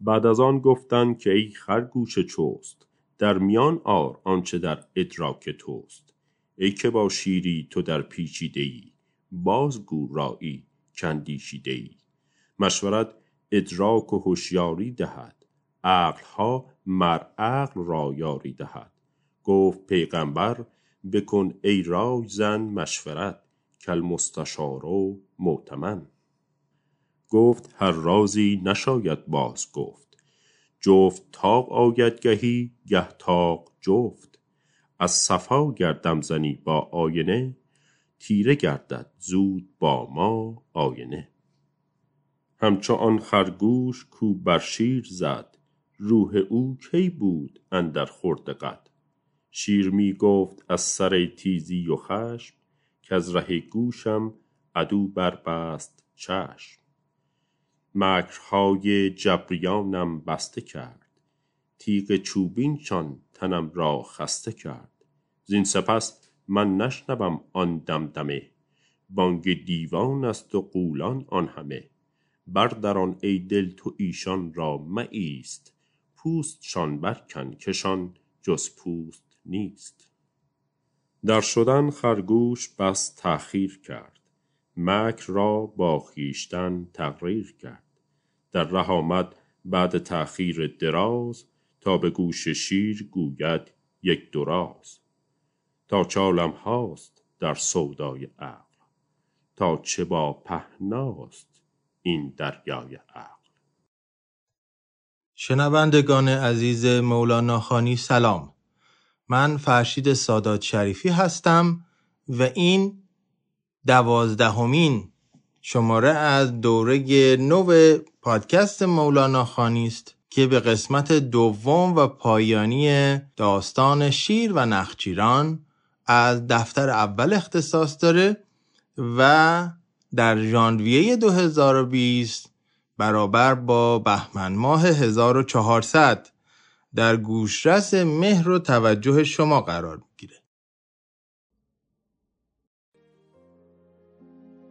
بعد از آن گفتند که ای خرگوش چوست در میان آر آنچه در ادراک توست. ای که با شیری تو در پیچیده ای بازگو رایی کندیشیده ای مشورت ادراک و هوشیاری دهد عقلها مر عقل را یاری دهد. گفت پیغمبر بکن ای رای زن مشورت کل مستشار و معتمن گفت هر رازی نشاید باز گفت. جفت تاق آید گهی گه تاق جفت. از صفا گردم زنی با آینه تیره گردد زود با ما آینه. همچو آن خرگوش کو بر شیر زد روح او کی بود اندر خورد قد. شیر می گفت از سر تیزی و خشم کز ره گوشم عدو بربست چشم. مکرهای جبریانم بسته کرد. تیغ چوبینشان تنم را خسته کرد. زین سپس من نشنوم آن دمدمه. بانگ دیوان است و غولان آن همه. بردران ای دل تو ایشان را مایست پوستشان برکن کشان جز پوست نیست. در شدن خرگوش بس تأخیر کرد. مکر را با خویشتن تقریر کرد. در ره آمد بعد تأخیر دراز تا به گوش شیر گوید یک دو راز. تا چه عالم هاست در سودای عقل تا چه با پهناست این دریای عقل. شنوندگان عزیز مولانا خانی سلام. من فرشید سادات شریفی هستم و این دوازدهمین شماره از دوره نو پادکست مولانا خانی است که به قسمت دوم و پایانی داستان شیر و نخچیران از دفتر اول اختصاص داره و در ژانویه 2020 برابر با بهمن ماه 1400 در گوشرس مهر و توجه شما قرار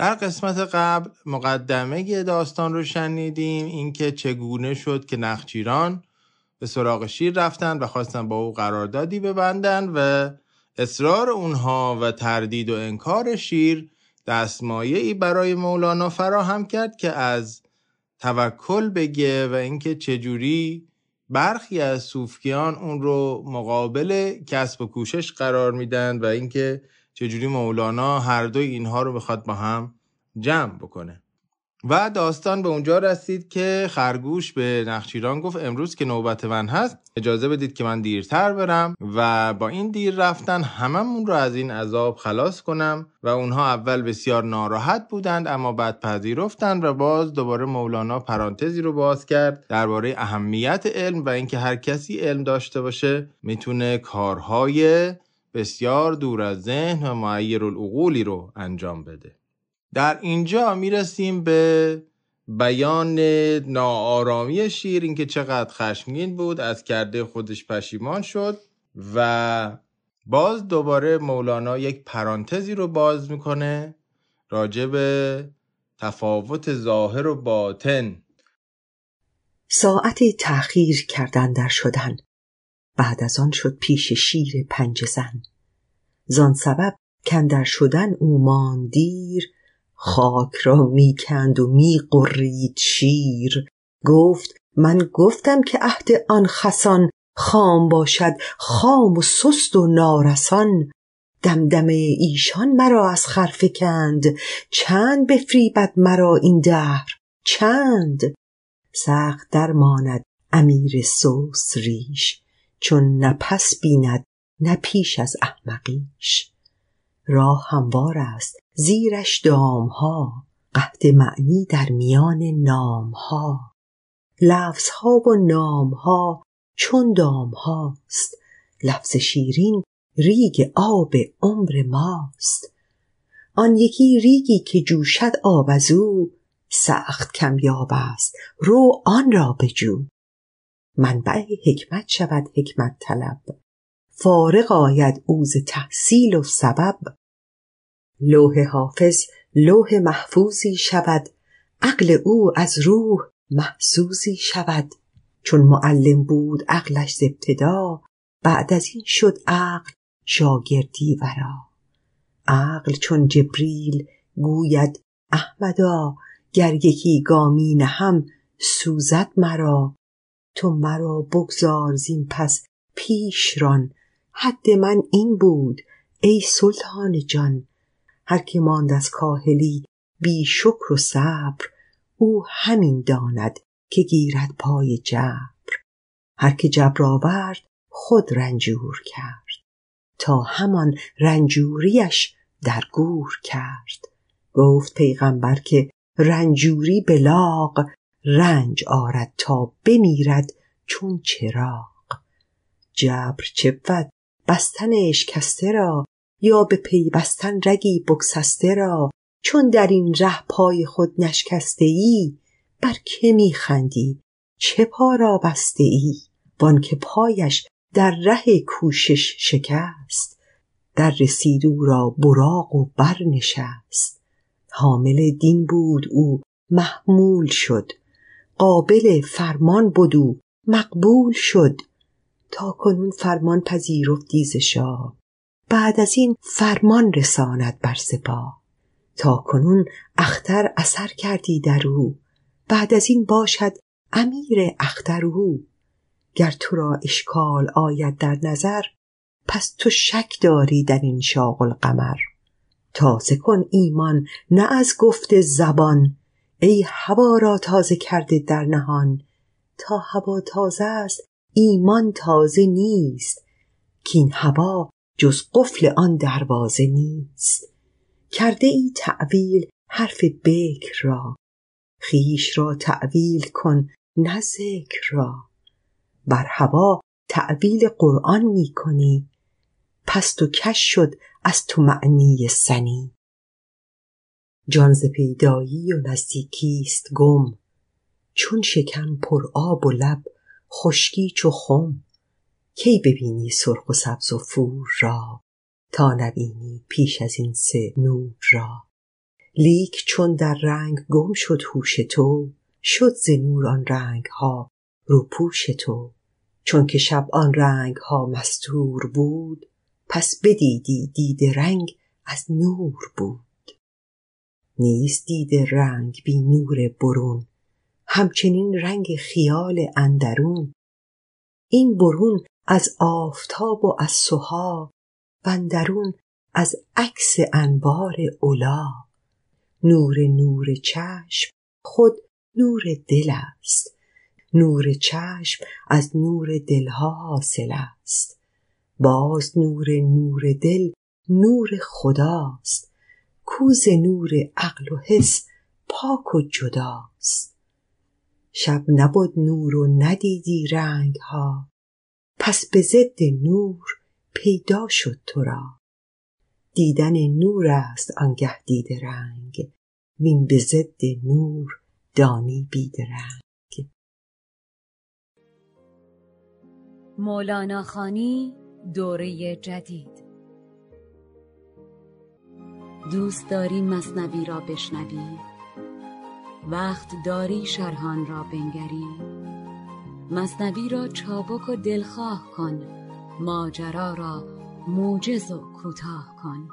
در قسمت قبل مقدمه داستان رو شنیدیم اینکه چگونه شد که نخچیران به سراغ شیر رفتن و خواستن با او قراردادی ببندن و اصرار اونها و تردید و انکار شیر دستمایه ای برای مولانا فراهم کرد که از توکل بگه و اینکه چجوری برخی از صوفیان اون رو مقابل کسب و کوشش قرار میدن و اینکه چجوری مولانا هر دو اینها رو بخواد با هم جمع بکنه. و داستان به اونجا رسید که خرگوش به نخچیران گفت امروز که نوبت من هست اجازه بدید که من دیرتر برم. و با این دیر رفتن هممون رو از این عذاب خلاص کنم. و اونها اول بسیار ناراحت بودند اما بعد پذیرفتند و باز دوباره مولانا پرانتزی رو باز کرد درباره اهمیت علم و اینکه هر کسی علم داشته باشه می‌تونه کارهای بسیار دور از ذهن و معیر العقولی رو انجام بده. در اینجا می‌رسیم به بیان ناآرامی شیر اینکه چقدر خشمگین بود از کرده خودش پشیمان شد و باز دوباره مولانا یک پرانتزی رو باز می‌کنه راجع به تفاوت ظاهر و باطن. ساعتی تأخیر کردن در شدن. بعد از آن شد پیش شیر پنج زن. زان سبب کندر شدن او ماندیر خاک را می‌کند و میقرید شیر. گفت من گفتم که عهد آن خسان خام باشد خام و سست و نارسان. دمدمه ایشان مرا از خرفه کند چند بفریبد مرا این دهر؟ چند؟ سخت درماند امیر سوس ریش چون نه پس بیند نه از احمقیش. راه هموار است. زیرش دامها قهد معنی در میان نامها. لفظها و نامها چون دامهاست لفظ شیرین ریگ آب عمر ماست. آن یکی ریگی که جوشد آب از او سخت کمیاب است رو آن را بجو. منبع حکمت شود حکمت طلب. فارغ آید اوز تحصیل و سبب لوح حافظ لوح محفوظی شود. عقل او از روح محسوزی شود. چون معلم بود عقلش ز ابتدا بعد از این شد عقل شاگردی ورا. عقل چون جبریل گوید احمدا گر یکی گامی نهم سوزد مرا. تو مرا بگذار زین پس پیش ران حد من این بود ای سلطان جان. هر که ماند از کاهلی بی شکر و صبر او همین داند که گیرد پای جبر. هر که جبر آورد خود رنجور کرد. تا همان رنجوریش در گور کرد. گفت پیغمبر که رنجوری بلاغ رنج آرد تا بمیرد چون چراغ. جبر چه بستن اشکسته را یا به پیوستن رگی بکسسته را چون در این ره پای خود نشکسته ای بر که میخندی چه پا را بسته ای وان که پایش در ره کوشش شکست در رسید او را براق و برنشست حامل دین بود او محمول شد. قابل فرمان بود او مقبول شد. تا کنون فرمان پذیرفتی ز شاه. بعد از این فرمان رساند بر سپاه تا کنون اختر اثر کردی در او. بعد از این باشد امیر اختر او. گر تو را اشکال آید در نظر پس تو شک داری در این شاغ القمر. تازه کن ایمان نه از گفت زبان. ای هوا را تازه کرده در نهان. تا هوا تازه است ایمان تازه نیست. کین هوا جز قفل آن دروازه نیست. کرده ای تعویل حرف بکر را. خیش را تعویل کن نه ذکر را. بر هوا تعویل قرآن می کنی. پس تو کش شد از تو معنی سنی. جان ز پیدایی و نزدیکیست گم. چون شکم پر آب و لب خشکی چو خم. کی ببینی سرخ و سبز و فور را تا نبینی پیش از این سه نور را؟ لیک چون در رنگ گم شد هوش تو شد ز نور آن رنگ ها روپوش تو. چون که شب آن رنگ ها مستور بود پس بدیدی دید رنگ از نور بود. نیست دید رنگ بی نور برون همچنین رنگ خیال اندرون. این برون از آفتاب و از سها وندرون از عکس انوار علا نور نور چشم خود نور دل است. نور چشم از نور دلها حاصل است. باز نور نور دل نور خداست. کوز نور عقل و حس پاک و جداست. شب نبود نور و ندیدی رنگ ها پس به ضد نور پیدا شد تو را. دیدن نور است آنگه دید رنگ وین به ضد نور دانی بیدرنگ مولانا خانی دوره جدید. دوست داری مصنوی را بشنوی؟ وقت داری شرحان را بنگری؟ مصنوی را چابک و دلخواه کن ماجرا را موجز و کوتاه کن.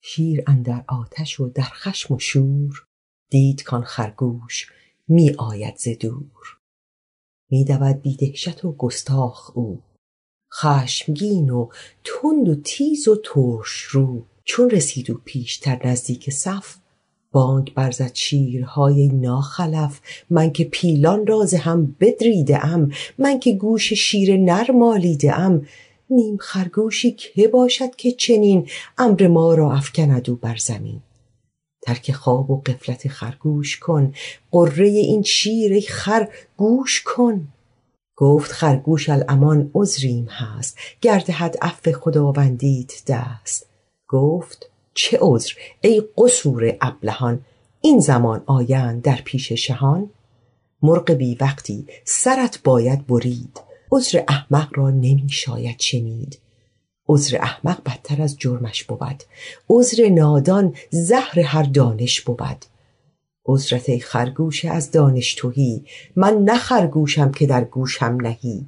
شیر اندر آتش و در خشم و شور دید کان خرگوش می آید ز دور. می دود بی و گستاخ او خشمگین و تند و تیز و ترش رو. چون رسید و پیشتر نزدیک صف بانگ برزد شیرهای ناخلف. من که پیلان راز هم بدریده ام من که گوش شیر نر مالیده ام. نیم خرگوشی که باشد که چنین؟ امر ما را افکند او بر زمین. ترک خواب و قفلت خرگوش کن. قره این شیر ای خر گوش کن. گفت خرگوش الامان عذریم هست گردهد عفو خداوندیت دست. گفت چه عذر ای قصور ابلهان این زمان آیند در پیش شهان؟ مرغ بی وقتی سرت باید برید عذر احمق را نمی شاید شنید. عذر احمق بدتر از جرمش بود عذر نادان زهر هر دانش بود. عذرت ای خرگوش از دانش توهی من نه خرگوشم که در گوشم نهی.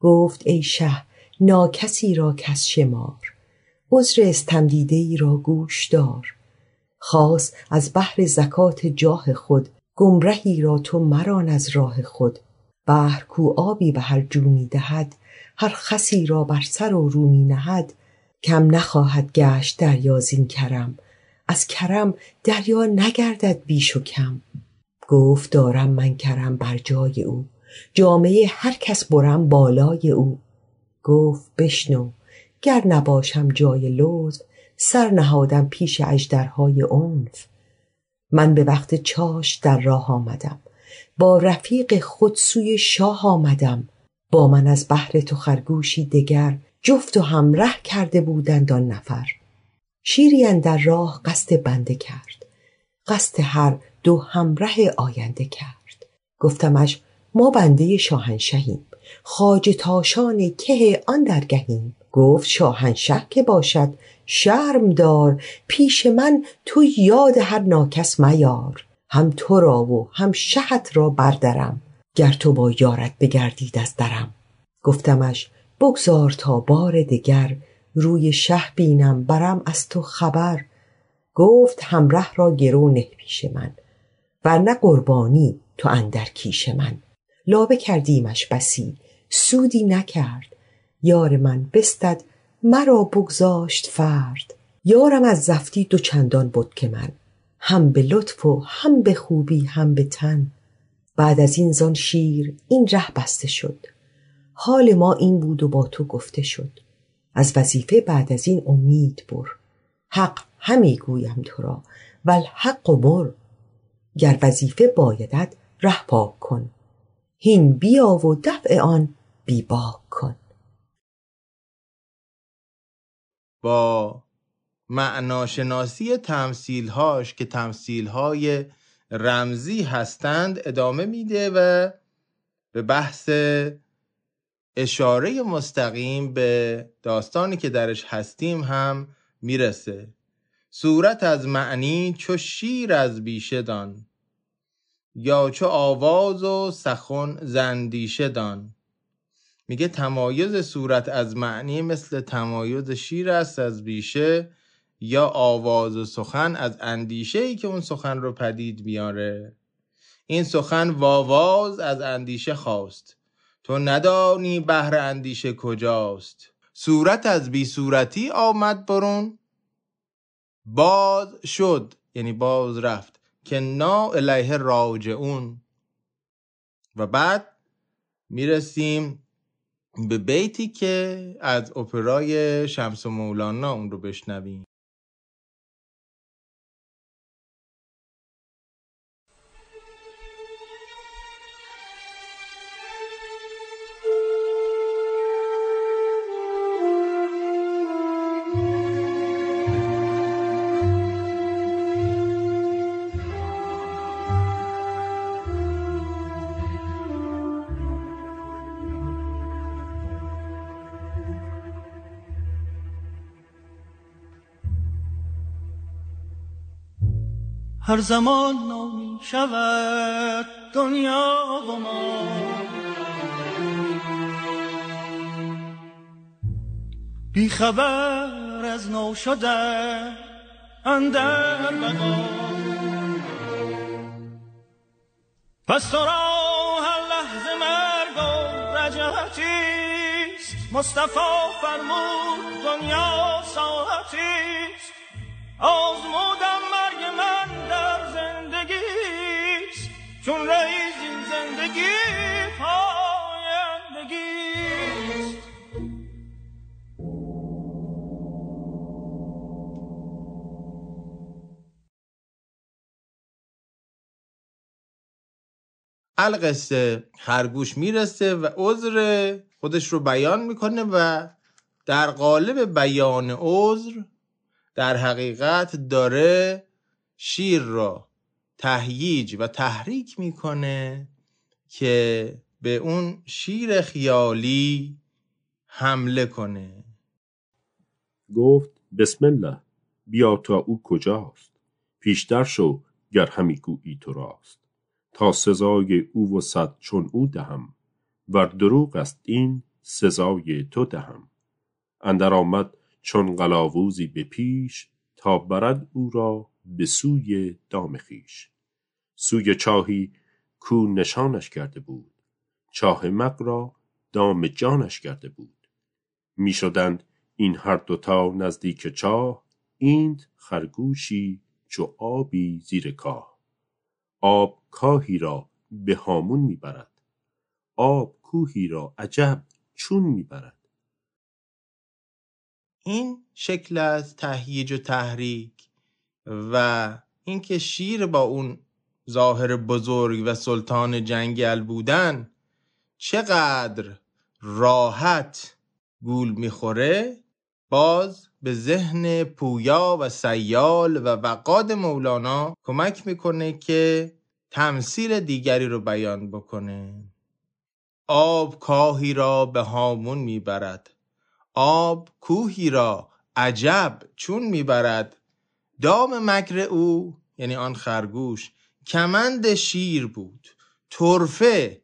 گفت ای شه ناکسی را کس شمار. عذر استمدیده ای را گوش دار. خواست از بحر زکات جاه خود گمرهی را تو مران از راه خود. بحر کو آبی به هر جو می دهد هر خسی را بر سر و رو می نهد. کم نخواهد گشت دریا زین کرم. از کرم دریا نگردد بیش و کم. گفت دارم من کرم بر جای او. جامعه هر کس برم بالای او. گفت بشنو گر نباشم جای لطف سر نهادم پیش اژدرهای عنف. من به وقت چاش در راه آمدم. با رفیق خود سوی شاه آمدم. با من از بهر تو خرگوشی دگر جفت و همره کرده بودند آن نفر. شیری در راه قصد بنده کرد. قصد هر دو همره آینده کرد. گفتمش ما بنده شاهنشهیم. خاج تاشان که آن درگهیم. گفت شاهنشه که باشد شرم دار. پیش من تو یاد هر ناکس میار. هم تو را و هم شهت را بردرم. گر تو با یارت بگردید از درم. گفتمش بگذار تا بار دگر روی شه بینم برم از تو خبر. گفت همره را گرو نه پیش من ورنه قربانی تو اندر کیش من. لابه کردیمش بسی سودی نکرد. یار من بستد مرا بگذاشت فرد. یارم از زفتی دو چندان بود که من هم به لطف و هم به خوبی هم به تن. بعد از این زان شیر این ره بسته شد. حال ما این بود و با تو گفته شد. از وظیفه بعد از این امید بر. حق همی گویم تو را والحق مر گر وظیفه بایدد ره پاک کن. هین بیا و دفع آن بیباک کن. با معناشناسی تمثیلهاش که تمثیلهای رمزی هستند ادامه میده و به بحث اشاره مستقیم به داستانی که درش هستیم هم می‌رسه. صورت از معنی چو شیر از بیشه دان یا چو آواز و سخن زندیشه دان. میگه تمایز صورت از معنی مثل تمایز شیر است از بیشه یا آواز و سخن از اندیشه ای که اون سخن رو پدید میاره. این سخن واواز از اندیشه خواست. تو ندانی بهر اندیشه کجاست؟ صورت از بی صورتی آمد برون. باز شد یعنی باز رفت که نا الیه راجعون. و بعد می‌رسیم به بیتی که از اپرای شمس مولانا اون رو بشنویم. هر زمان نامی شود دنیا و ما. بی خبر از نو شده اندر بقا. پس تو را هر لحظه مرگ و رجعتیست مصطفی فرمود دنیا ساعتیست آزمودم مرگ من در زندگیست چون رئیس این زندگی پایندگیست القصه خرگوش می‌رسه و عذر خودش رو بیان می‌کنه و در قالب بیان عذر در حقیقت داره شیر را تهییج و تحریک می‌کنه که به اون شیر خیالی حمله کنه. گفت بسم الله بیا تا او کجاست؟ پیشتر شو گر همی گویی تو راست. تا سزای او و صد چون او دهم ور دروغ است این سزای تو دهم. اندر آمد چون قلاووزی به پیش تا برد او را به سوی دام خویش. سوی چاهی کو نشانش کرده بود. چاه مغ را دام جانش کرده بود. می شدند این هر دوتا نزدیک چاه اینت خرگوشی چو آبی زیر کاه. آب کاهی را به هامون می برد. آب کوهی را عجب چون می برد. این شکل از تهییج و تحریک و اینکه شیر با اون ظاهر بزرگ و سلطان جنگل بودن چقدر راحت گول می‌خوره باز به ذهن پویا و سیال و وقاد مولانا کمک می‌کنه که تمثیل دیگری رو بیان بکنه. آب کاهی را به هامون می‌برد. آب کوهی را عجب چون می‌برد. دام مکر او یعنی آن خرگوش کمند شیر بود. طرفه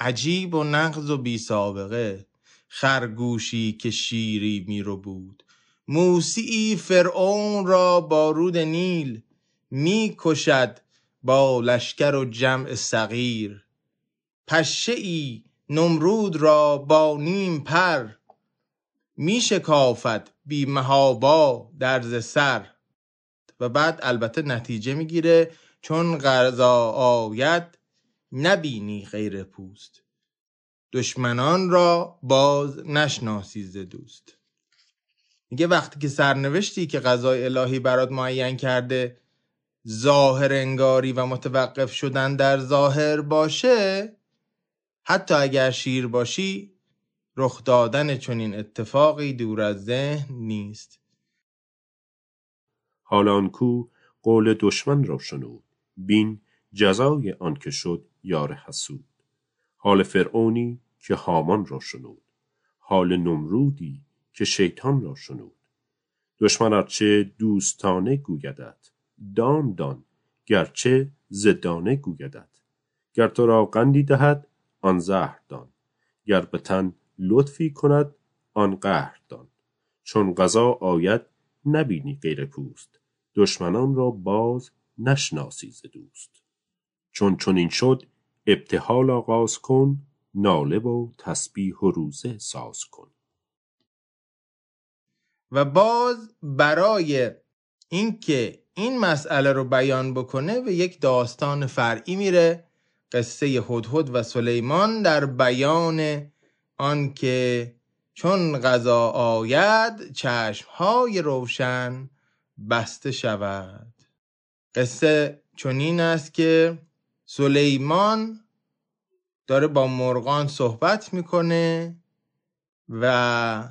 عجیب و نغز و بی سابقه. خرگوشی که شیری میرو بود. موسیی فرعون را با رود نیل می‌کشد با لشکر و جمع صغیر. پشه ای نمرود را با نیم پر میشکافد بی محابا درز سر. و بعد البته نتیجه می‌گیره چون غذا آید نبینی غیر پوست. دشمنان را باز نشناسی دوست. میگه وقتی که سرنوشتی که غذای الهی برات معین کرده ظاهر انگاری و متوقف شدن در ظاهر باشه حتی اگر شیر باشی رخ دادن چنین اتفاقی دور از ذهن نیست. حال آن کو قول دشمن را شنود. بین جزای آنکه شد یار حسود. حال فرعونی که هامان را شنود. حال نمرودی که شیطان را شنود. دشمن ارچه دوستانه گویدت دان دان گرچه زدانه گویدت. گر تو را قندی دهد آن زهر دان. گر به تن لطفی کند آن قهر دان چون قضا آید نبینی غیر پوست. دشمنان را باز نشناسی ز دوست. چون چنین شد ابتهال آغاز کن ناله و تسبیح و روزه ساز کن. و باز برای اینکه این مسئله رو بیان بکنه و یک داستان فرعی میره. قصه هدهد و سلیمان در بیان آنکه چون غذا آید چشمهای روشن بسته شود. قصه چنین است که سلیمان داره با مرغان صحبت می‌کنه و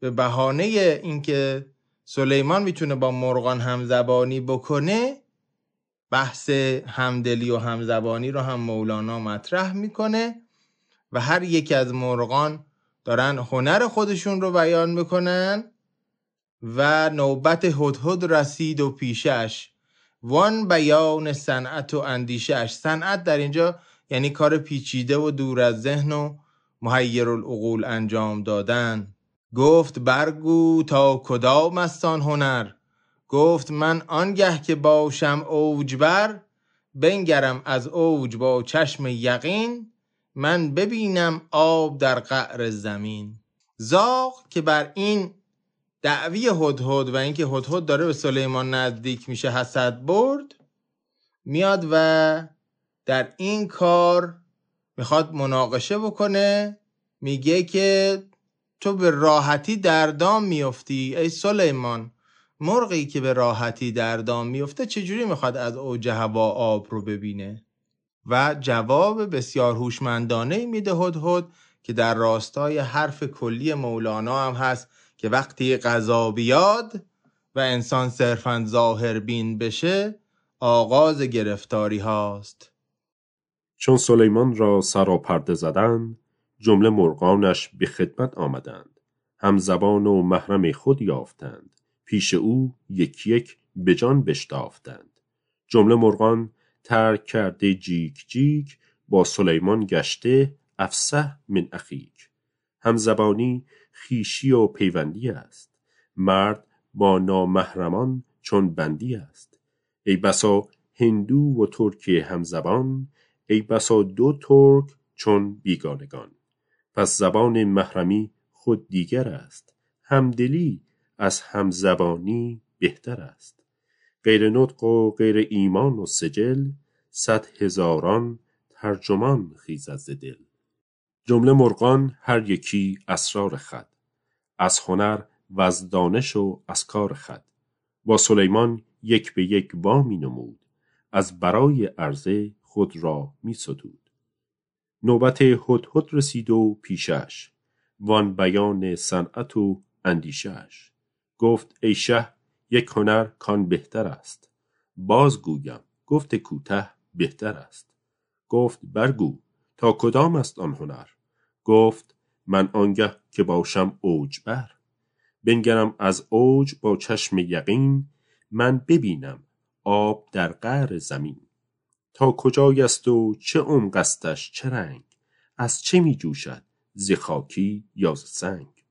به بهانه اینکه سلیمان می‌تونه با مرغان همزبانی بکنه بحث همدلی و همزبانی رو هم مولانا مطرح می‌کنه. و هر یک از مرغان دارن هنر خودشون رو بیان می‌کنن و نوبت هدهد رسید و پیشش. وان بیان صنعت و اندیشهش صنعت در اینجا یعنی کار پیچیده و دور از ذهن و محیر العقول انجام دادن. گفت برگو تا کدام است هنر؟ گفت من آنگه که باشم اوجبر بنگرم از اوج با چشم یقین. من ببینم آب در قعر زمین. زاغ که بر این دعوی هدهد و اینکه هدهد داره به سلیمان نزدیک میشه حسد برد میاد و در این کار می‌خواد مناقشه بکنه میگه که تو به راحتی در دام میفتی ای سلیمان مرغی که به راحتی در دام میفته چجوری می‌خواد از اوج هوا آب رو ببینه؟ و جواب بسیار هوشمندانه میده هدهد که در راستای حرف کلی مولانا هم هست که وقتی غذا بیاد و انسان صرفا ظاهر بین بشه آغاز گرفتاری هاست. چون سلیمان را سراپرده زدند جمله مرغانش به خدمت آمدند. هم زبان و محرم خود یافتند. پیش او یک یک به جان بشتافتند. جمله مرغان ترک کرده جیک جیک با سلیمان گشته افسه من اخیک. هم زبانی خیشی و پیوندی است. مرد با نامحرمان چون بندی است. ای بسا هندو و ترک همزبان ای بسا دو ترک چون بیگانگان. پس زبان محرمی خود دیگر است. همدلی از همزبانی بهتر است. غیر نطق و غیر ایمان و سجل صد هزاران ترجمان خیزد ز دل. جمله مرغان هر یکی اسرار خود از هنر و از دانش و از کار خود با سلیمان یک به یک وامی نمود از برای عرضه خود را می ستود. نوبت هدهد رسید و پیشش وان بیان صنعت و اندیشش. گفت ای شه یک هنر کان بهتر است. باز گویم گفت کوته بهتر است. گفت برگو تا کدام است آن هنر؟ گفت من آنگه که باشم اوج بر. بنگرم از اوج با چشم یقین من ببینم آب در قعر زمین. تا کجای است و چه عمق استش چه رنگ؟ از چه می جوشد ز یا ز سنگ؟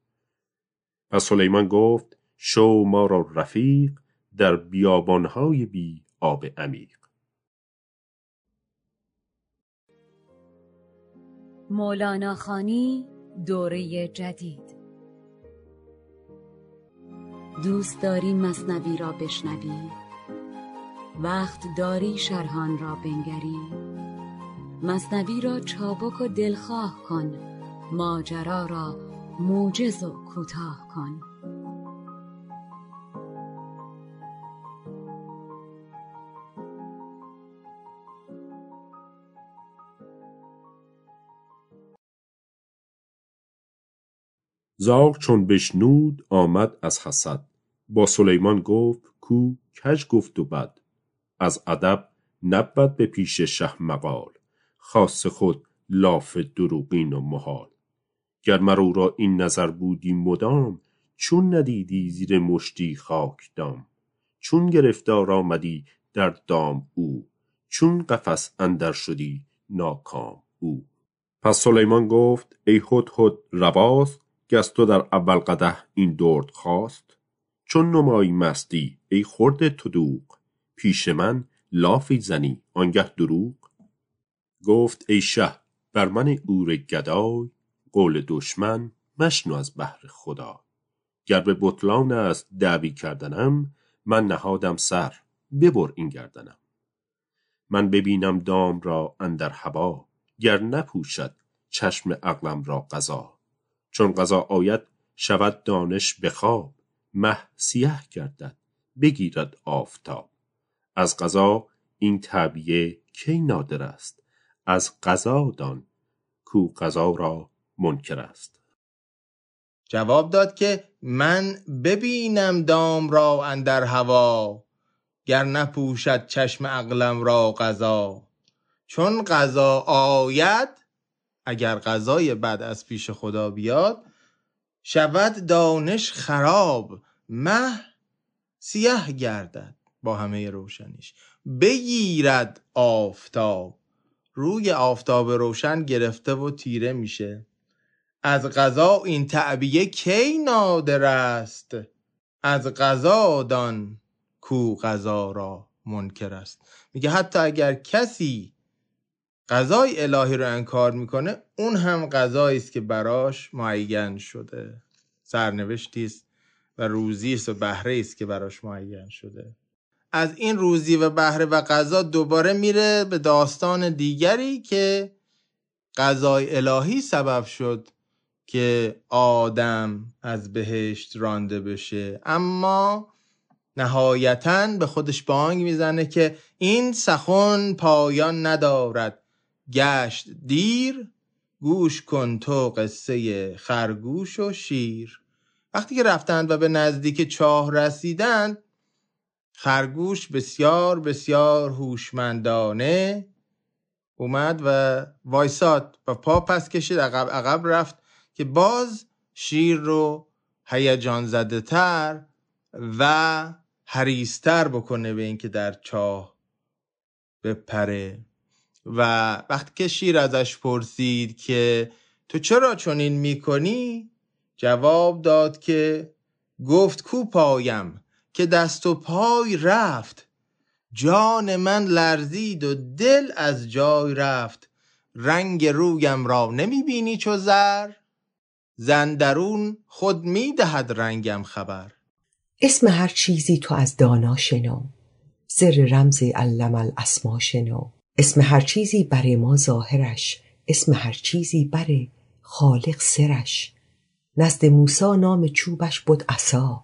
پس سلیمان گفت شو ما را رفیق در بیابانهای بی آب عمیق. مولانا خانی دوره جدید. دوست داری مصنوی را بشنوی؟ وقت داری شرحان را بنگری؟ مصنوی را چابک و دلخواه کن ماجرا را موجز و کوتاه کن. زاغ چون بشنود آمد از حسد. با سلیمان گفت کو کژ گفت و بد. از ادب نبود به پیش شه مقال. خاص خود لاف دروغین و محال. گر مر او را این نظر بودی مدام چون ندیدی زیر مشتی خاک دام؟ چون گرفتار آمدی در دام او؟ چون قفس اندر شدی ناکام او؟ پس سلیمان گفت ای هدهد رواست کز تو در اول قدح این درد خواست. چون نمایی مستی ای خرده تو دوغ پیش من لافی زنی آنگه دروغ. گفت ای شه بر من عور گدای قول دشمن مشنو از بهر خدای گر به بطلان است دعوی کردنم من نهادم سر ببر این گردنم. من ببینم دام را اندر هوا گر نپوشد چشم عقلم را قضا. چون قضا آید شود دانش به خواب. مه سیه گردد بگیرد آفتاب. از قضا این تعبیه کی نادر است؟ از قضا دان کو قضا را منکر است. جواب داد که من ببینم دام را اندر هوا گر نپوشد چشم عقلم را قضا. چون قضا آید اگر قضای بد از پیش خدا بیاد شود دانش خراب مه سیه گردد با همه روشنیش. بگیرد آفتاب روی آفتاب روشن گرفته و تیره میشه. از غذا این تعبیه کی نادر است؟ از غذا دان کو غذا را منکر است. میگه حتی اگر کسی غذای الهی رو انکار می‌کنه اون هم غذایی است که براش معین شده. سرنوشتی است و روزی است و بهره است که براش معین شده. از این روزی و بهره و غذا دوباره میره به داستان دیگری که غذای الهی سبب شد که آدم از بهشت رانده بشه. اما نهایتا به خودش بانگ می‌زنه که این سخن پایان ندارد. گشت دیر گوش کن تو قصه خرگوش و شیر. وقتی که رفتند و به نزدیک چاه رسیدند خرگوش بسیار بسیار هوشمندانه اومد و وایساد و پا پس کشید عقب عقب رفت که باز شیر رو هیجان زده تر و حریستر بکنه به اینکه در چاه بپره. و وقتی که شیر ازش پرسید که تو چرا چنین می‌کنی؟ جواب داد که گفت کو پایم که دست و پای رفت. جان من لرزید و دل از جای رفت. رنگ رویم را نمی بینی چو زر؟ زندرون خود می دهد رنگم خبر. اسم هر چیزی تو از دانا شنو. زر رمز علم الاسما شنو. اسم هر چیزی بر ما ظاهرش اسم هر چیزی بر خالق سرش. نزد موسا نام چوبش بود عصا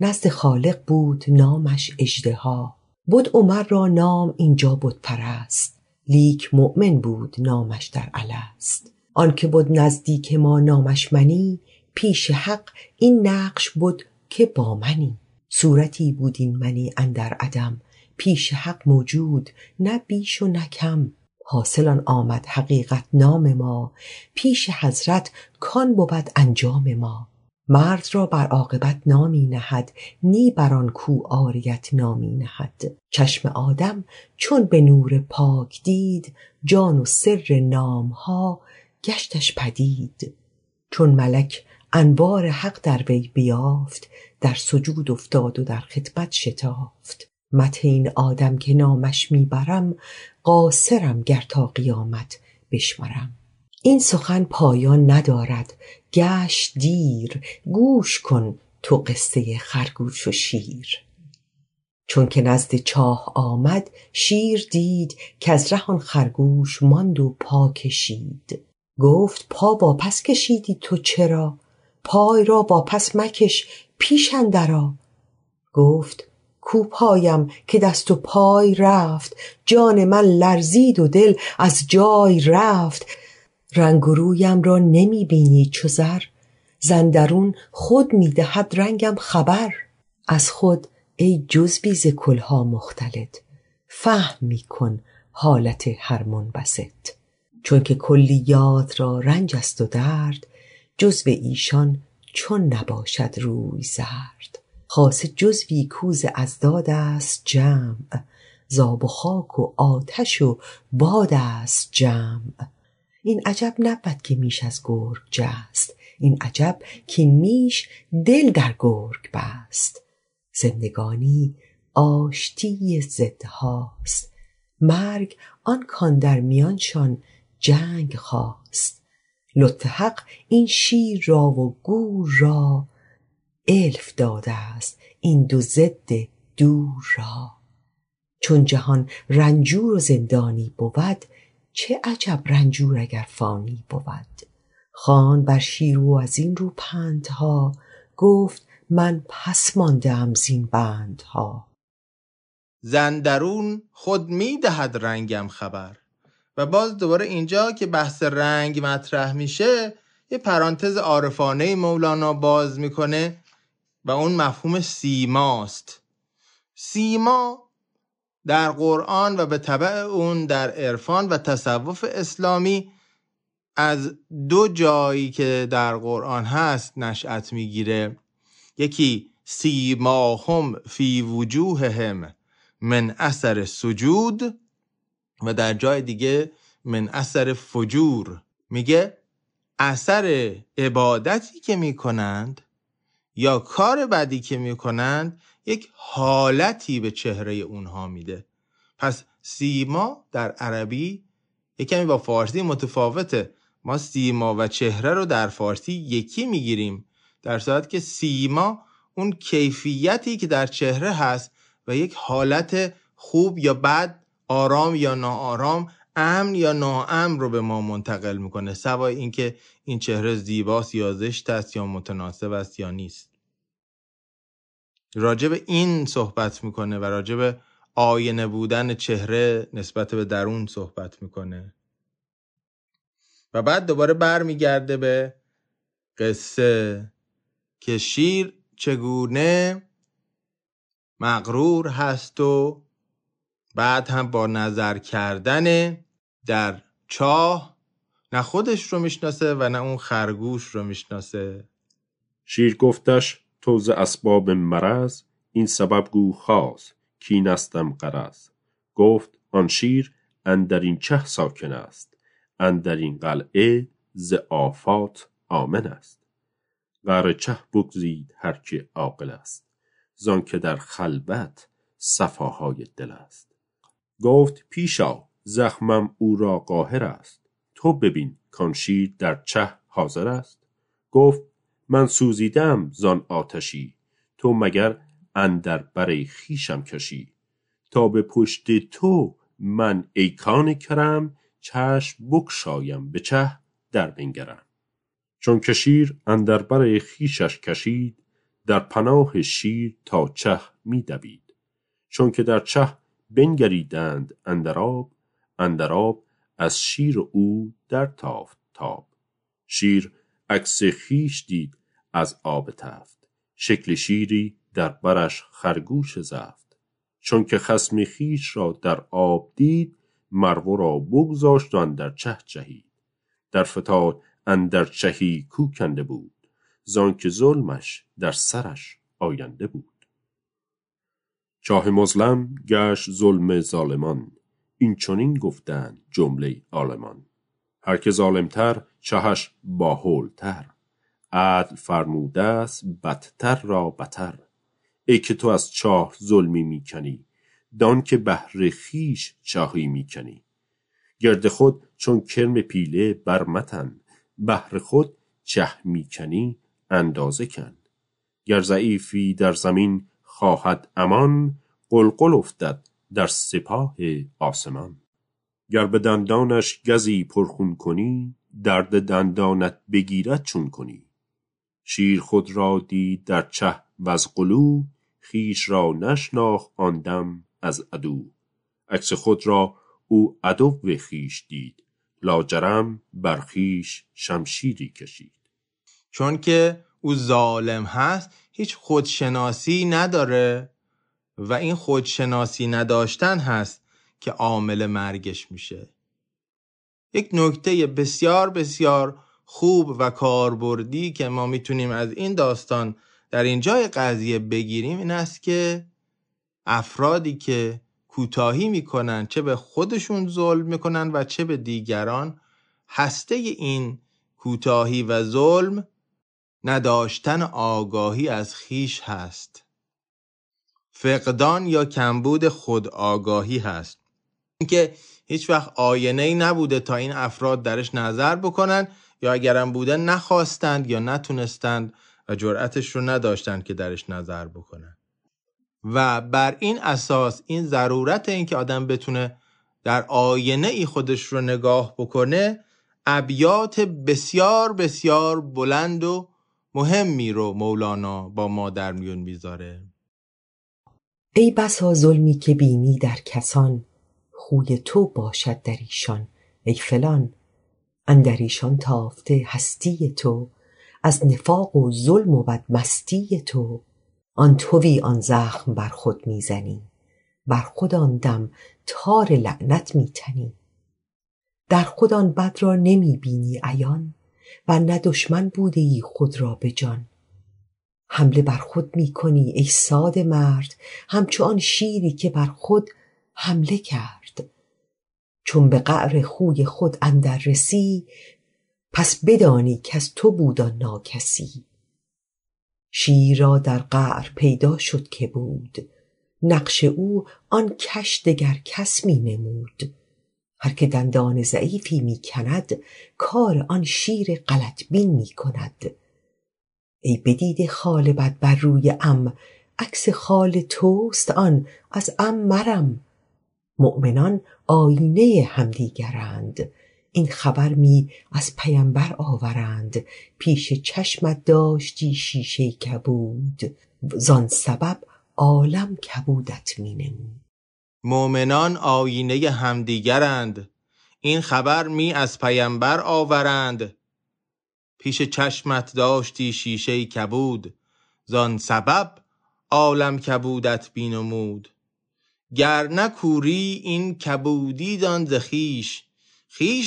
نزد خالق بود نامش اژدها. بود عمر را نام اینجا بود پرست لیک مؤمن بود نامش در الست. آنکه بود نزدیک ما نامش منی پیش حق این نقش بود که با منی. صورتی بود این منی اندر عدم پیش حق موجود نه بیش و نه کم. حاصل آمد حقیقت نام ما. پیش حضرت کان بود انجام ما. مرد را بر عاقبت نامی نهد نی بر آن کو عاریت نامی نهد. چشم آدم چون به نور پاک دید جان و سر نامها گشتش پدید. چون ملک انوار حق در وی بیافت در سجود افتاد و در خدمت شتافت. مدح این آدم که نامش می‌برم قاصرم گر تا قیامت بشمرم. این سخن پایان ندارد گشت دیر گوش کن تو قصه خرگوش و شیر. چون که نزد چاه آمد شیر دید که از ره خرگوش ماند و پا کشید. گفت پا واپس کشیدی تو چرا؟ پای را واپس مکش پیش اندرا. گفت کو پایم که دست و پای رفت. جان من لرزید و دل از جای رفت. رنگ و رویم را نمی بینی چو زر. زندرون خود می دهد رنگم خبر. از خود ای جزبی ز کلها مختلط فهم می کن حالت هر منبسط. چون که کلیات را رنج است و درد جزو ایشان چون نباشد روی زرد. خاصه جزوی کوز ازداد است جمع. زاب و خاک و آتش و باد است جمع. این عجب نبود که میش از گرگ جست. این عجب که میش دل در گرگ بست. زندگانی آشتی ضدهاست مرگ آن کان در میانشان جنگ خواست. لطف حق این شیر را و گور را الف داده است این دو ضد دور را. چون جهان رنجور و زندانی بود چه عجب رنجور اگر فانی بود. خان بر شیرو از این رو پندها گفت من پس مانده زین بندها. زندرون خود می‌دهد رنگم خبر و باز دوباره اینجا که بحث رنگ مطرح میشه یه پرانتز عارفانه مولانا باز می‌کنه و اون مفهوم سیماست. سیما در قرآن و به طبع اون در عرفان و تصوف اسلامی از دو جایی که در قرآن هست نشأت می‌گیره. یکی سیماهم فی وجوههم من اثر سجود و در جای دیگه من اثر فجور. میگه اثر عبادتی که می‌کنند یا کار بدی که می‌کنند یک حالتی به چهره اونها میده. پس سیما در عربی یکمی با فارسی متفاوته. ما سیما و چهره رو در فارسی یکی می‌گیریم. در صورت که سیما اون کیفیتی که در چهره هست و یک حالت خوب یا بد آرام یا ناآرام امن یا ناامن رو به ما منتقل می‌کنه. سوای اینکه این چهره زیباست یا زشت است یا متناسب است یا نیست. راجب این صحبت می‌کنه و راجب آینه بودن چهره نسبت به درون صحبت می‌کنه. و بعد دوباره برمیگرده به قصه که شیر چگونه مغرور هست و بعد هم با نظر کردن در چاه نه خودش رو می‌شناسه و نه اون خرگوش رو می‌شناسه. شیر گفتش تو ز اسباب مرض این سبب گو خاص کینستم قرض گفت آن شیر اندر این چه ساکن است اندر این قلعه ز آفات آمن است. غر چه بگزید هر که عاقل است زان که در خلوت صفاهای دل است. گفت پیشا زخمم او را قاهر است تو ببین کان شیر در چه حاضر است؟ گفت من سوزیدم زان آتشی تو مگر اندر بر خویشم کشی؟ تا به پشت تو من ای کان کرم چشم بگشایم به چه در بنگرم. چون که شیر اندر بر خویشش کشید در پناه شیر تا چه می دوید؟ چون که در چه بنگریدند اندر آب از شیر او در تافت تاب. شیر عکس خویش دید از آب تفت. شکل شیری در برش خرگوش زفت. چون که خصم خویش را در آب دید مرو را بگذاشت و اندر چه جهید در فتاد اندر چهی کو کنده بود. زانکه ظلمش در سرش آینده بود. چاه مظلم گشت ظلم ظالمان. این چنین گفتند جمله عالمان هر که ظالمتر چهش باهولتر. عدل فرموده است بدتر را بتر. ای که تو از چاه ظلمی می‌کنی دان که بهر خویش چاهی می‌کنی. گرد خود چون کرم پیله بر متن بهر خود چه می‌کنی اندازه کن. گر ضعیفی در زمین خواهد امان قلقل افتد در سپاه آسمان. گر به دندانش گزی پرخون کنی درد دندانت بگیرد چون کنی. شیر خود را دید در چه وز قلو خویش را نشناخت آن دم از عدو. عکس خود را او عدو خویش دید لاجرم بر خویش شمشیری کشید. چون که او ظالم هست هیچ خودشناسی نداره. و این خودشناسی نداشتن هست که عامل مرگش میشه. یک نکته بسیار بسیار خوب و کاربردی که ما می‌تونیم از این داستان در اینجای قضیه بگیریم این است که افرادی که کوتاهی می‌کنن چه به خودشون ظلم می‌کنن و چه به دیگران هسته این کوتاهی و ظلم نداشتن آگاهی از خیش هست. فقدان یا کمبود خود آگاهی هست. اینکه هیچ وقت آینه ای نبوده تا این افراد درش نظر بکنن یا اگرم بوده نخواستند یا نتونستند و جرأتش رو نداشتند که درش نظر بکنن. و بر این اساس این ضرورت این که آدم بتونه در آینه ای خودش رو نگاه بکنه ابیات بسیار بسیار بلند و مهمی رو مولانا با ما در میون می‌ذاره. ای بسا ظلمی که بینی در کسان خوی تو باشد در ایشان ای فلان. اندر ایشان تافته هستی تو از نفاق و ظلم و بدمستی تو. آن توی آن زخم بر خود می‌زنی بر خود آن دم تار لعنت میتنی. در خود آن بد را نمی‌بینی عیان و نه دشمن بوده خود را به جان. حمله بر خود می کنی ای ساده مرد. همچو آن شیری که بر خود حمله کرد. چون به قعر خوی خود اندر رسی پس بدانی از تو بود ناکسی. شیر را در قعر پیدا شد که بود. نقش او آن کش دگر کس می نمود هر که دندان ضعیفی می کند کار آن شیر غلط بین می کند ای بدیده خال بد بر روی ام عکس خال توست آن از ام مرم. مؤمنان آینه همدیگرند. این خبر می از پیمبر آورند. پیش چشمت داشتی شیشه کبود. زان سبب عالم کبودت می نمود. مؤمنان آینه همدیگرند. این خبر می از پیمبر آورند. پیش چشمت داشتی شیشه کبود. زان سبب عالم کبودت بینمود. گر نکوری این کبودی دان ز خویش.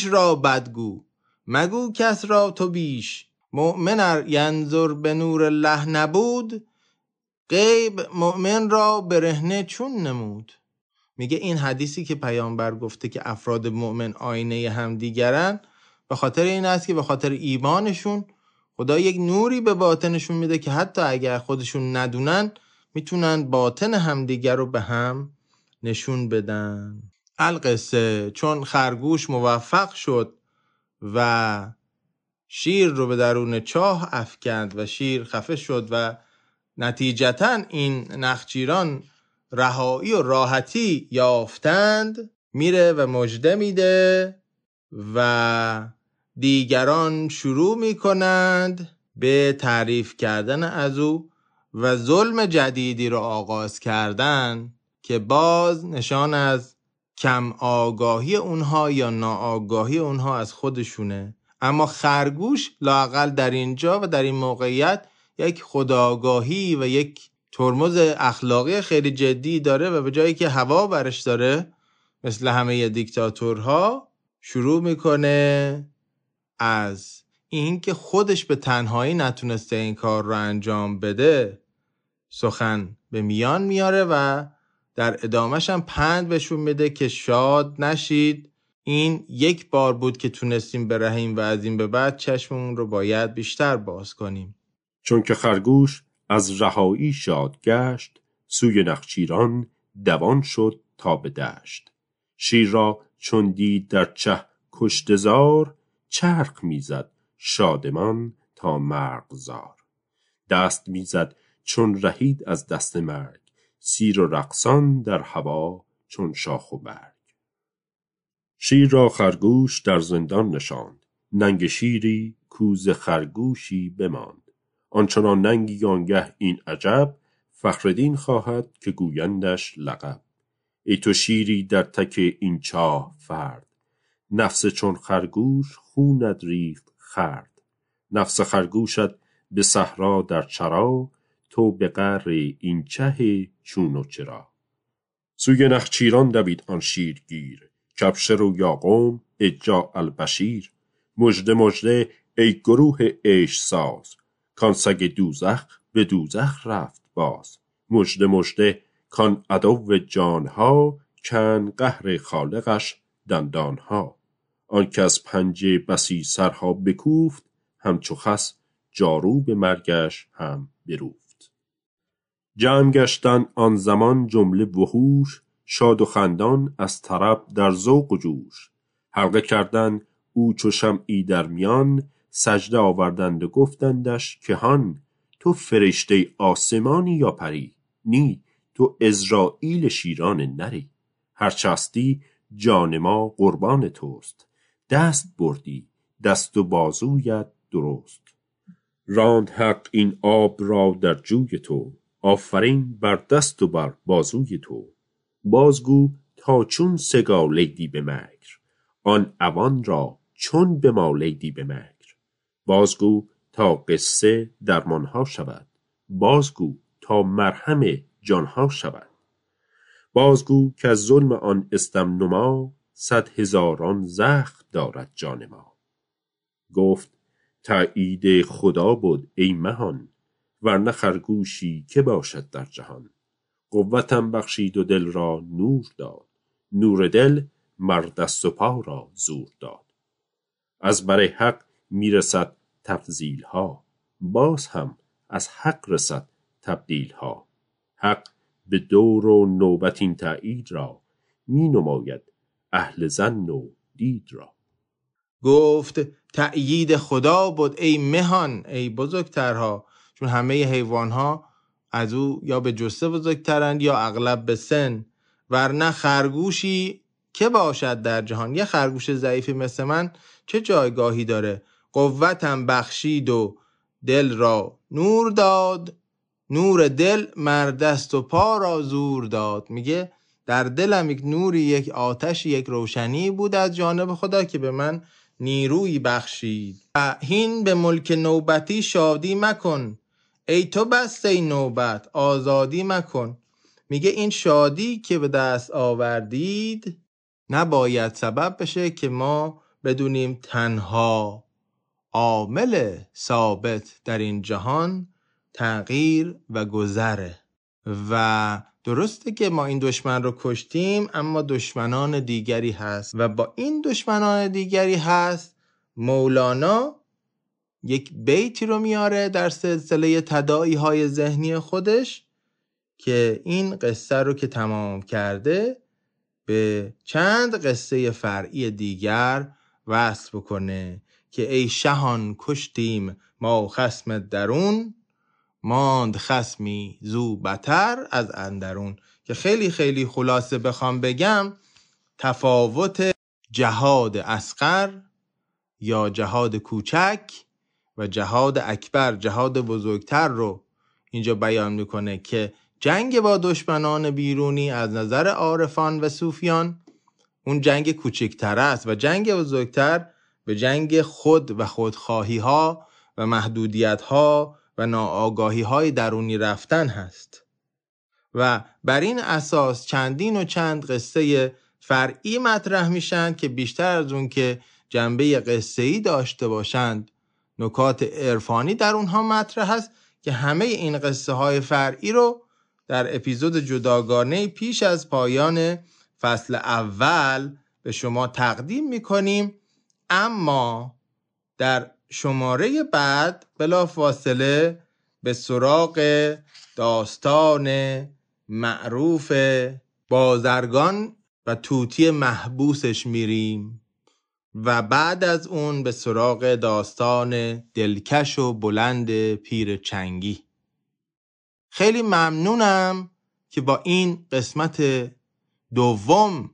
را بدگو مگو کس را تو بیش. مؤمن ار ینظر به نور الله نبود غیب مؤمن را برهنه چون نمود. میگه این حدیثی که پیامبر گفته که افراد مؤمن آینه همدیگرن به خاطر این است که به خاطر ایمانشون خدا یک نوری به باطنشون میده که حتی اگر خودشون ندونن می‌تونن باطن همدیگر رو به هم نشون بدن. القصه چون خرگوش موفق شد و شیر رو به درون چاه افکند و شیر خفه شد و نتیجتا این نخچیران رهایی و راحتی یافتند میره و مژده میده و دیگران شروع می‌کنند به تعریف کردن از او و ظلم جدیدی را آغاز کردن که باز نشان از کم آگاهی اونها یا ناآگاهی اونها از خودشونه. اما خرگوش لاقل در اینجا و در این موقعیت یک خداگاهی و یک ترمز اخلاقی خیلی جدی داره و به جایی که هوا برش داره مثل همه دیکتاتورها شروع می‌کنه از اینکه خودش به تنهایی نتونسته این کار رو انجام بده سخن به میان میاره و در ادامهش هم پند بهشون میده که شاد نشید. این یک بار بود که تونستیم برهیم و از این به بعد چشممون رو باید بیشتر باز کنیم. چون که خرگوش از رهایی شاد گشت سوی نخچیران دوان شد تا به دشت. شیر را چون دید در چه کشتزار چرخ می‌زد شادمان تا مرغزار دست می‌زد چون رهید از دست مرگ سیر و رقصان در هوا چون شاخ و برگ. شیر را خرگوش در زندان نشاند ننگ شیری کوز خرگوشی بماند. آنچنان ننگی آنگه این عجب فخردین خواهد که گویندش لقب. ای تو شیری در تک این چاه فرد نفس چون خرگوش خونت ریخت خرد. نفس خرگوشت به صحرا در چرا تو به قر این چه چون و چرا. سوی نخچیران دوید آن شیرگیر کبشر و یاقوم اجا البشیر. مژده مژده ای گروه عیش ساز کان سگ دوزخ به دوزخ رفت باز. مژده مژده کان عدو جانها کن قهر خالقش دندانها. آنکه از پنجه بسی سرها بکوفت همچو خس جارو به مرگش هم بروفت. جمع گشتن آن زمان جمله وحوش شاد و خندان از طرب در ذوق و جوش. حلقه کردن او چو شمعی در میان سجده آوردند و گفتندش که هان تو فرشته آسمانی یا پری؟ نی تو ازرائیل شیران نری. هرچه هستی جان ما قربان توست. دست بردی دست و بازویت درست. راند حق این آب را در جوی تو آفرین بر دست و بر بازوی تو. بازگو تا چون سگالیدی به مکر آن اوان را چون بمالیدی به مکر. بازگو تا قصه درمانها شود بازگو تا مرهم جانها شود. بازگو که از ظلم آن استم نما صد هزاران زخم دارد جان ما. گفت تایید خدا بود ای مهان ورنه خرگوشی که باشد در جهان. قوتم بخشید و دل را نور داد. نور دل مر دست و پا را زور داد. از بر حق می‌رسد تفضیل ها باز هم از حق رسد تبدیل ها حق به دور و نوبت این تایید را می نماید اهل زن و دید را. گفت تأیید خدا بود ای مهان ای بزرگترها چون همه حیوانها از او یا به جسه بزرگترند یا اغلب به سن. ورنه خرگوشی که باشد در جهان؟ یه خرگوش ضعیفی مثل من چه جایگاهی داره؟ قوتم بخشید و دل را نور داد. نور دل مردست و پا را زور داد. میگه در دلم یک نوری یک آتش یک روشنی بود از جانب خدا که به من نیروی بخشید. و هین به ملک نوبتی شادی مکن. ای تو بسته نوبت آزادی مکن. میگه این شادی که به دست آوردید نباید سبب بشه که ما بدونیم تنها عامل ثابت در این جهان تغییر و گذره. و درسته که ما این دشمن رو کشتیم اما دشمنان دیگری هست. و با این دشمنان دیگری هست مولانا یک بیتی رو میاره در سلسله تدائی های ذهنی خودش که این قصه رو که تمام کرده به چند قصه فرعی دیگر وصل بکنه که ای شهان کشتیم ما خسم درون. ماند خسمی زو بتر از اندرون که خیلی خیلی خلاصه بخوام بگم تفاوت جهاد اسقر یا جهاد کوچک و جهاد اکبر جهاد بزرگتر رو اینجا بیان می‌کنه که جنگ با دشمنان بیرونی از نظر عارفان و صوفیان اون جنگ کوچکتر است و جنگ بزرگتر به جنگ خود و خودخواهی ها و محدودیت ها و ناآگاهی های درونی رفتن هست. و بر این اساس چندین و چند قصه فرعی مطرح میشن که بیشتر از اون که جنبه قصه ای داشته باشند نکات عرفانی در اونها مطرح هست که همه این قصه های فرعی رو در اپیزود جداگانه پیش از پایان فصل اول به شما تقدیم می‌کنیم اما در شماره بعد بلا فاصله به سراغ داستان معروف بازرگان و توتی محبوسش میریم و بعد از اون به سراغ داستان دلکش و بلند پیر چنگی. خیلی ممنونم که با این قسمت دوم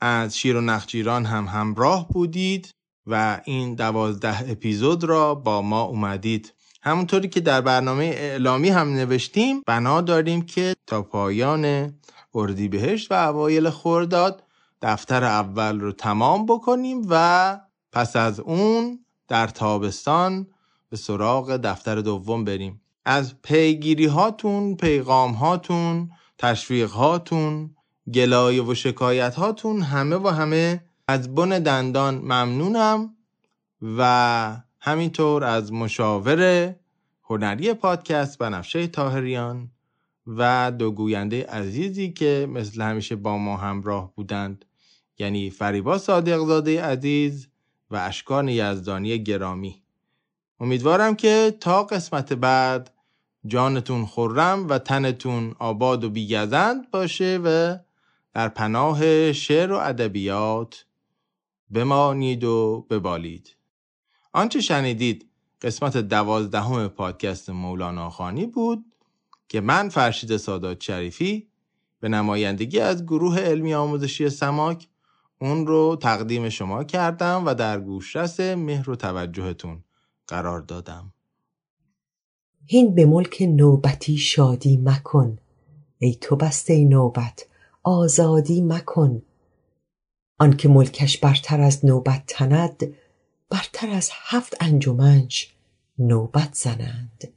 از شیر و نخجیران هم همراه بودید. و این دوازده اپیزود را با ما اومدید. همونطوری که در برنامه اعلامی هم نوشتیم بنا داریم که تا پایان اردیبهشت و اوایل خورداد دفتر اول رو تمام بکنیم و پس از اون در تابستان به سراغ دفتر دوم بریم. از پیگیری هاتون پیغام هاتون تشویق هاتون گلایه و شکایت هاتون همه و همه از بن دندان ممنونم و همینطور از مشاور هنری پادکست بنفشه تاهریان و دو گوینده عزیزی که مثل همیشه با ما همراه بودند یعنی فریبا صادقزاده عزیز و اشکان یزدانی گرامی. امیدوارم که تا قسمت بعد جانتون خورم و تنتون آباد و بیگزند باشه و در پناه شعر و ادبیات بمانید و ببالید. آنچه شنیدید قسمت دوازدهم پادکست مولانا خانی بود که من فرشید سادات شریفی به نمایندگی از گروه علمی آموزشی سماک اون رو تقدیم شما کردم و در گوشرس مهر و توجهتون قرار دادم. هین به ملک نوبتی شادی مکن. ای تو بسته نوبت آزادی مکن. آنکه ملکش برتر از نوبت تند برتر از هفت انجمنش نوبت زنند.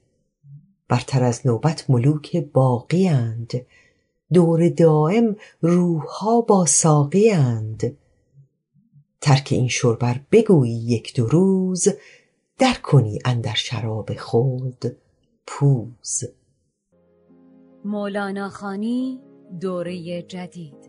برتر از نوبت ملوک باقی اند دور دائم روحها با ساقی اند ترک این شربر بگویی یک دو روز در کنی اندر شراب خود پوز. مولانا خانی دوره جدید.